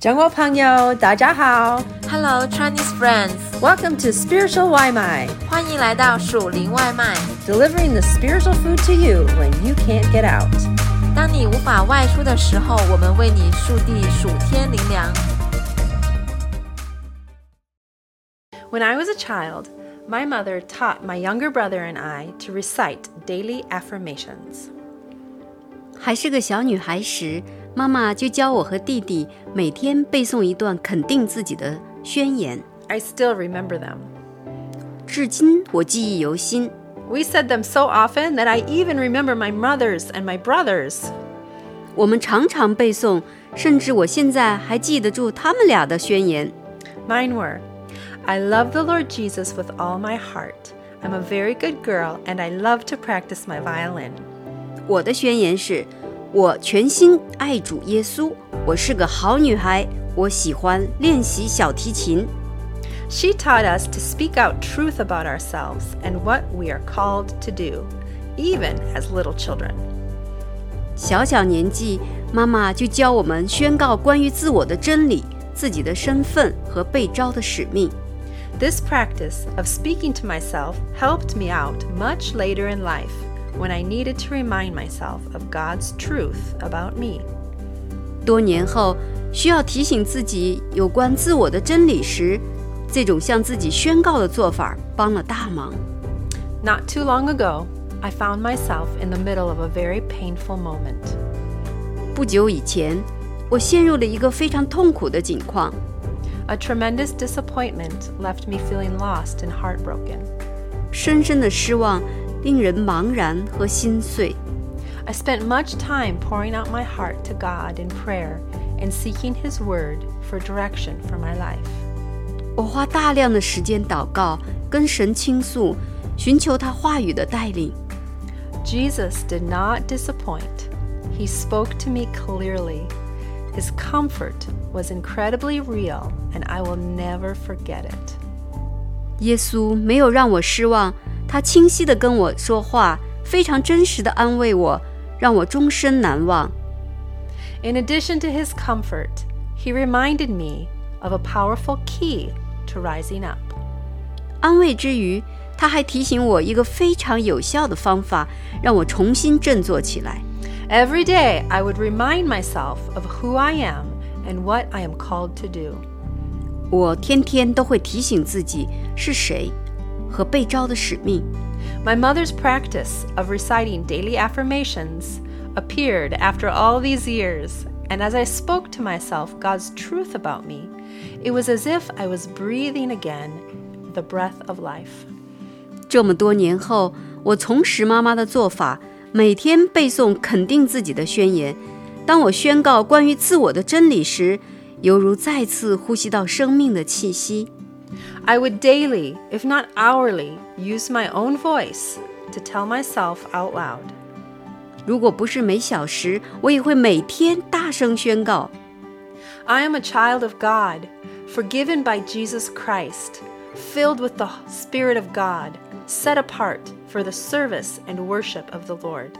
中国朋友，大家好 Hello Chinese friends， ，Welcome to Spiritual 外卖欢迎来到属灵外卖。 ，delivering the spiritual food to you when you can't get out。当你无法外出的时候，我们为你速递属天灵粮。 When I was a child, my mother taught my younger brother and I to recite daily affirmations. 还是个小女孩时， 妈妈就教我和弟弟每天背诵一段肯定自己的宣言， I still remember them. 至今我记忆犹新。 We said them so often that I even remember my mother's and my brother's. 我们常常背诵，甚至我现在还记得住他们俩的宣言。 Mine were I love the Lord Jesus with all my heart. I'm a very good girl and I love to practice my violin. 我的宣言是： 我全心爱主耶稣，我是个好女孩，我喜欢练习小提琴。 She taught us to speak out truth about ourselves and what we are called to do, even as little children. 小小年纪，妈妈就教我们宣告关于自我的真理、自己的身份和被召的使命。 This practice of speaking to myself helped me out much later in life when I needed to remind myself of God's truth about me. 多年后，需要提醒自己有关自我的真理时，这种向自己宣告的做法帮了大忙。 Not too long ago, I found myself in the middle of a very painful moment. 不久以前，我陷入了一个非常痛苦的境况， A tremendous disappointment left me feeling lost and heartbroken. 深深的失望 令人茫然和心碎。 I spent much time pouring out my heart to God in prayer and seeking His Word for direction for my life. 我花大量的时间祷告，跟神倾诉，寻求他话语的带领。 Jesus did not disappoint. He spoke to me clearly. His comfort was incredibly real, and I will never forget it. 耶稣没有让我失望， 他清晰地跟我说话，非常真实地安慰我，让我终身难忘。 In addition to his comfort, he reminded me of a powerful key to rising up. 安慰之余，他还提醒我一个非常有效的方法，让我重新振作起来。 Every day, I would remind myself of who I am and what I am called to do. 我天天都会提醒自己是谁 和被召的使命。 My mother's practice of reciting daily affirmations appeared after all these years, and as I spoke to myself God's truth about me, it was as if I was breathing again the breath of life. 这么多年后，我重拾妈妈的做法，每天背诵肯定自己的宣言。当我宣告关于自我的真理时，犹如再次呼吸到生命的气息。 I would daily, if not hourly, use my own voice to tell myself out loud. 如果不是每小时，我也会每天大声宣告： I am a child of God, forgiven by Jesus Christ, filled with the Spirit of God, set apart for the service and worship of the Lord.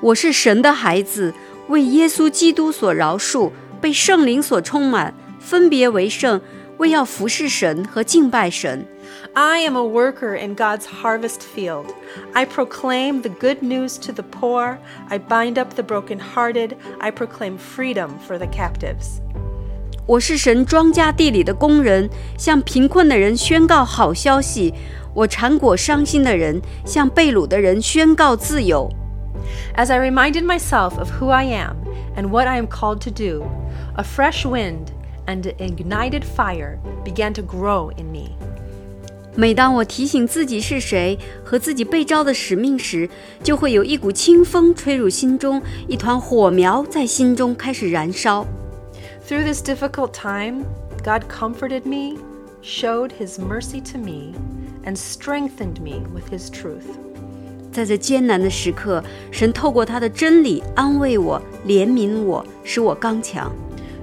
我是神的孩子，为耶稣基督所饶恕，被圣灵所充满，分别为圣， 为要服侍神和敬拜神。 I am a worker in God's harvest field. I proclaim the good news to the poor. I bind up the brokenhearted. I proclaim freedom for the captives. 我是神庄稼地里的工人，向贫困的人宣告好消息。我缠裹伤心的人，向被掳的人宣告自由。 As I reminded myself of who I am and what I am called to do, a fresh wind and an ignited fire began to grow in me. 每当我提醒自己是谁和自己被召的使命时，就会有一股清风吹入心中，一团火苗在心中开始燃烧。 Through this difficult time, God comforted me, showed His mercy to me, and strengthened me with His truth. 在这艰难的时刻，神透过他的真理安慰我、怜悯我，使我刚强。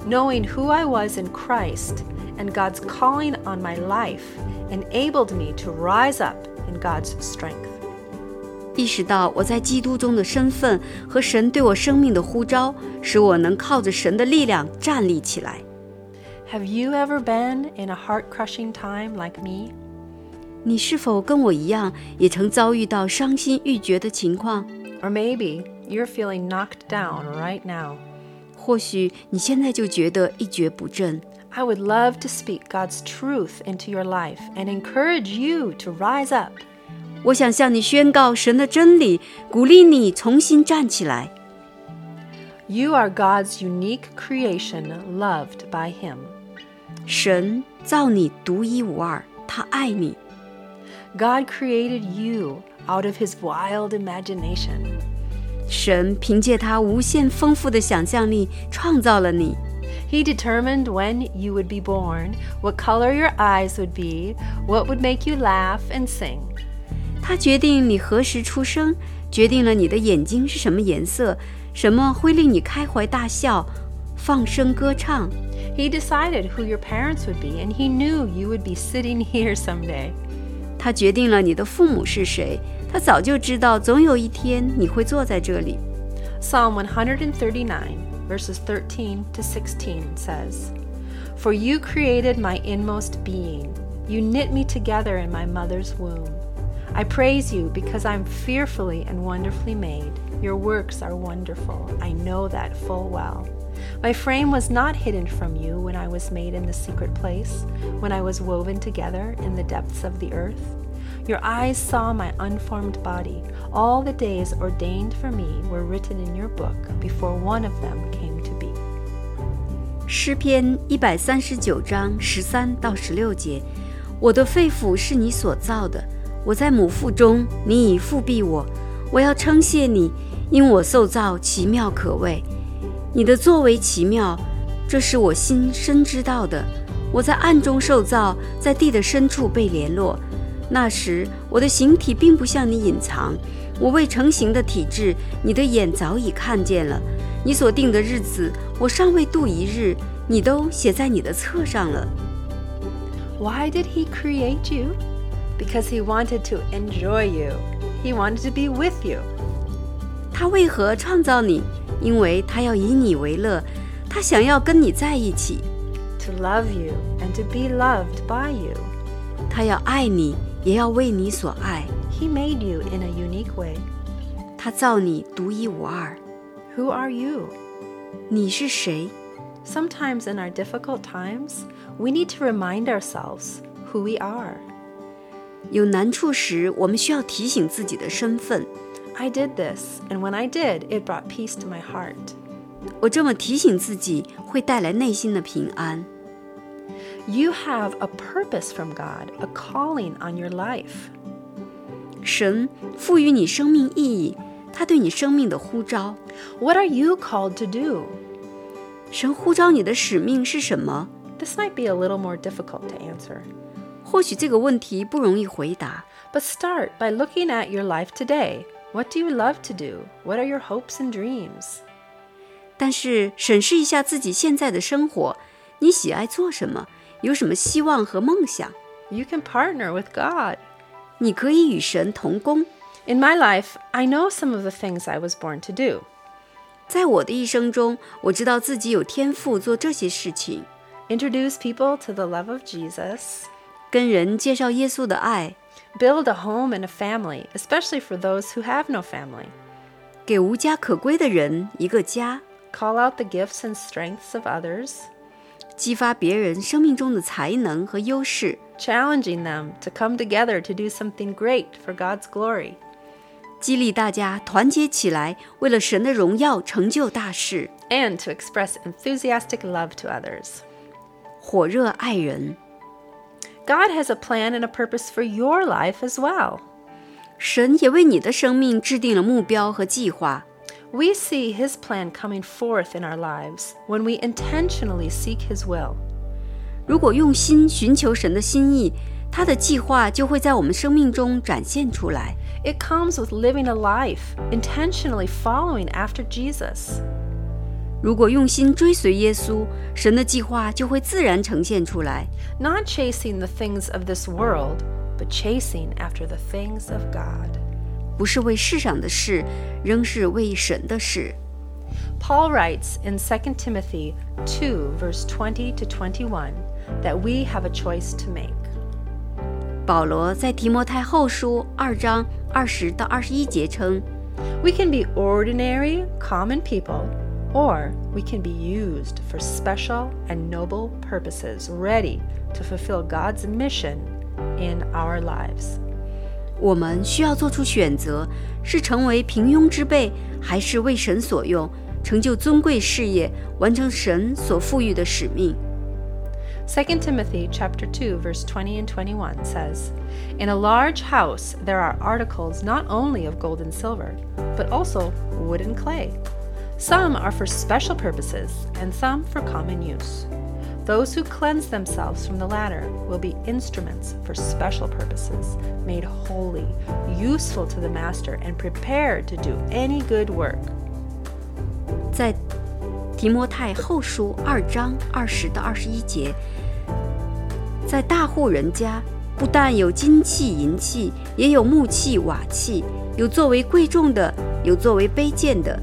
Knowing who I was in Christ and God's calling on my life enabled me to rise up in God's strength. 意识到我在基督中的身份和神对我生命的呼召，使我能靠着神的力量站立起来。 Have you ever been in a heart crushing time like me? 你是否跟我一样，也曾遭遇到伤心欲绝的情况？ Or maybe you're feeling knocked down right now. 或许你现在就觉得一蹶不振。 I would love to speak God's truth into your life and encourage you to rise up. 我想向你宣告神的真理，鼓励你重新站起来。 You are God's unique creation, loved by Him. 神造你独一无二，他爱你。 God created you out of His wild imagination. 神凭借他无限丰富的想象力创造了你。 He determined when you would be born, what color your eyes would be, what would make you laugh and sing. 他决定你何时出生，决定了你的眼睛是什么颜色，什么会令你开怀大笑、放声歌唱。 He decided who your parents would be, and He knew you would be sitting here someday. 他决定了你的父母是谁， 他早就知道总有一天你会坐在这里。 Psalm 139, verses 13 to 16 says, For you created my inmost being. You knit me together in my mother's womb. I praise you because I'm fearfully and wonderfully made. Your works are wonderful. I know that full well. My frame was not hidden from you when I was made in the secret place, when I was woven together in the depths of the earth. Your eyes saw my unformed body. All the days ordained for me were written in your book before one of them came to be. 诗篇一百三十九章十三到十六节：我的肺腑是你所造的，我在母腹中，你已复庇我。我要称谢你，因我受造奇妙可畏。你的作为奇妙，这是我心深知道的。我在暗中受造，在地的深处被联络。那时我的形体并不向你隐藏，我未成形的体质，你的眼早已看见了。你所定的日子，我尚未度一日，你都写在你的册上了。Why did he create you? Because he wanted to enjoy you. He wanted to be with you. 他为何创造你？因为他要以你为乐，他想要跟你在一起，to love you and to be loved by you. 他要爱你，也要为你所爱。 He made you in a unique way. 他造你独一无二。 Who are you? 你是谁？ Sometimes in our difficult times, we need to remind ourselves who we are. 有难处时，我们需要提醒自己的身份。 I did this, and when I did, it brought peace to my heart. 我这么提醒自己，会带来内心的平安。 You have a purpose from God, a calling on your life. 神赋予你生命意义，他对你生命的呼召。 What are you called to do? 神呼召你的使命是什么？ This might be a little more difficult to answer. 或许这个问题不容易回答， But start by looking at your life today. What do you love to do? What are your hopes and dreams? 但是审视一下自己现在的生活，你喜爱做什么？ 有什么希望和梦想？ You can partner with God. 你可以与神同工。 In my life, I know some of the things I was born to do 在我的一生中，我知道自己有天赋做这些事情， introduce people to the love of Jesus, 跟人介绍耶稣的爱， build a home and a family, especially for those who have no family, 给无家可归的人一个家， call out the gifts and strengths of others, 激发别人生命中的才能和优势， challenging them to come together to do something great for God's glory. 激励大家团结起来，为了神的荣耀成就大事， and to express enthusiastic love to others. 火热爱人。 God has a plan and a purpose for your life as well. 神也为你的生命制定了目标和计划。 We see His plan coming forth in our lives when we intentionally seek His will. 如果用心寻求神的心意，他的计划就会在我们生命中展现出来。 It comes with living a life intentionally following after Jesus. 如果用心追随耶稣，神的计划就会自然呈现出来。 Not chasing the things of this world, but chasing after the things of God. 不是为世上的事，仍是为神的事。 Paul writes in 2 Timothy 2, verse 20 to 21, that we have a choice to make. 保罗在提摩太后书二章二十到二十一节称， We can be ordinary, common people, or we can be used for special and noble purposes, ready to fulfill God's mission in our lives. 我们需要做出选择：是成为平庸之辈，还是为神所用，成就尊贵事业，完成神所赋予的使命。 2 Timothy chapter 2 verse 20 and 21 says, "In a large house there are articles not only of gold and silver, but also wood and clay. Some are for special purposes and some for common use. Those who cleanse themselves from the latter will be instruments for special purposes, made holy, useful to the master, and prepared to do any good work." 在提摩太后书二章二十到二十一节，在大户人家，不但有金器、银器，也有木器、瓦器，有作为贵重的，有作为卑贱的。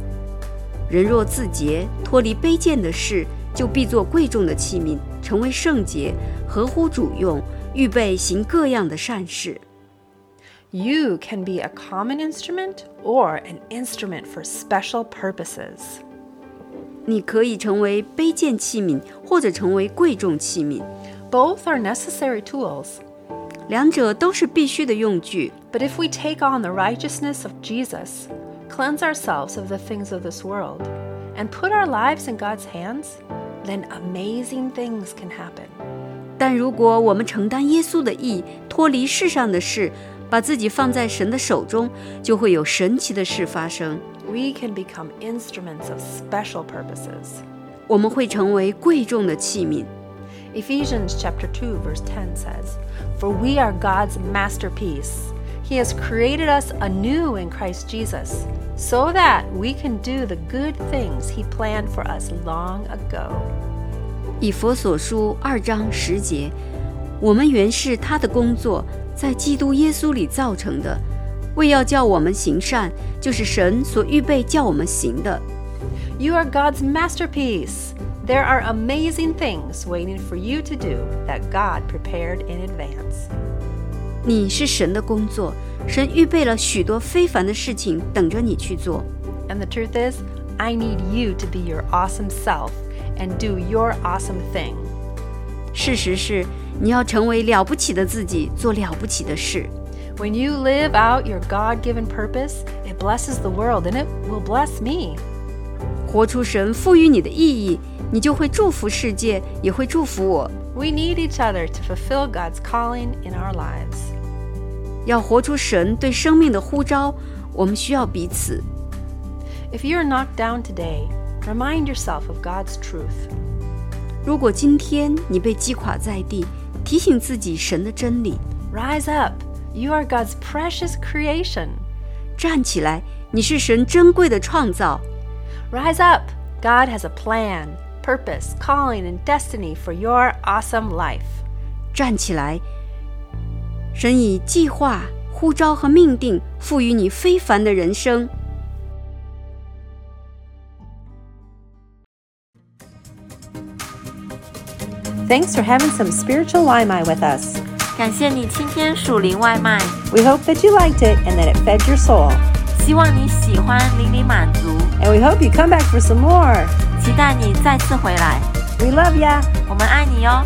人若自洁，脱离卑贱的事， 就必做贵重的器皿，成为圣洁，合乎主用，预备行各样的善事。 You can be a common instrument or an instrument for special purposes. 你可以成为卑贱器皿，或者成为贵重器皿， Both are necessary tools. 两者都是必须的用具。 But if we take on the righteousness of Jesus, cleanse ourselves of the things of this world, and put our lives in God's hands, then amazing things can happen. 但如果我们承担耶稣的义，脱离世上的事，把自己放在神的手中，就会有神奇的事发生。 We can become instruments of special purposes. 我们会成为贵重的器皿。 Ephesians chapter 2 verse 10 says, "For we are God's masterpiece. He has created us anew in Christ Jesus, so that we can do the good things he planned for us long ago." 以佛所书二章十节，我们原是他的工作，在基督耶稣里造成的，为要叫我们行善，就是神所预备叫我们行的。 You are God's masterpiece. There are amazing things waiting for you to do that God prepared in advance. 你是神的工作，神预备了许多非凡的事情等着你去做。 And the truth is, I need you to be your awesome self and do your awesome thing. 事实是，你要成为了不起的自己，做了不起的事。 When you live out your God given purpose, it blesses the world and it will bless me. 活出神赋予你的意义，你就会祝福世界，也会祝福我。 We need each other to fulfill God's calling in our lives. 要活出神对生命的呼召，我们需要彼此。 If you're knocked down today, remind yourself of God's truth. 如果今天你被击垮在地，提醒自己神的真理， Rise up. You are God's precious creation. 站起来，你是神珍贵的创造。 Rise up. God has a plan, purpose, calling, and destiny for your awesome life. 站起来， 神以计划、呼召和命定赋予你非凡的人生。 Thanks for having some spiritual Limai with us. 感谢你今天属灵外卖， We hope that you liked it and that it fed your soul. 希望你喜欢，灵里满足， And we hope you come back for some more. 期待你再次回来。 We love ya. 我们爱你哟。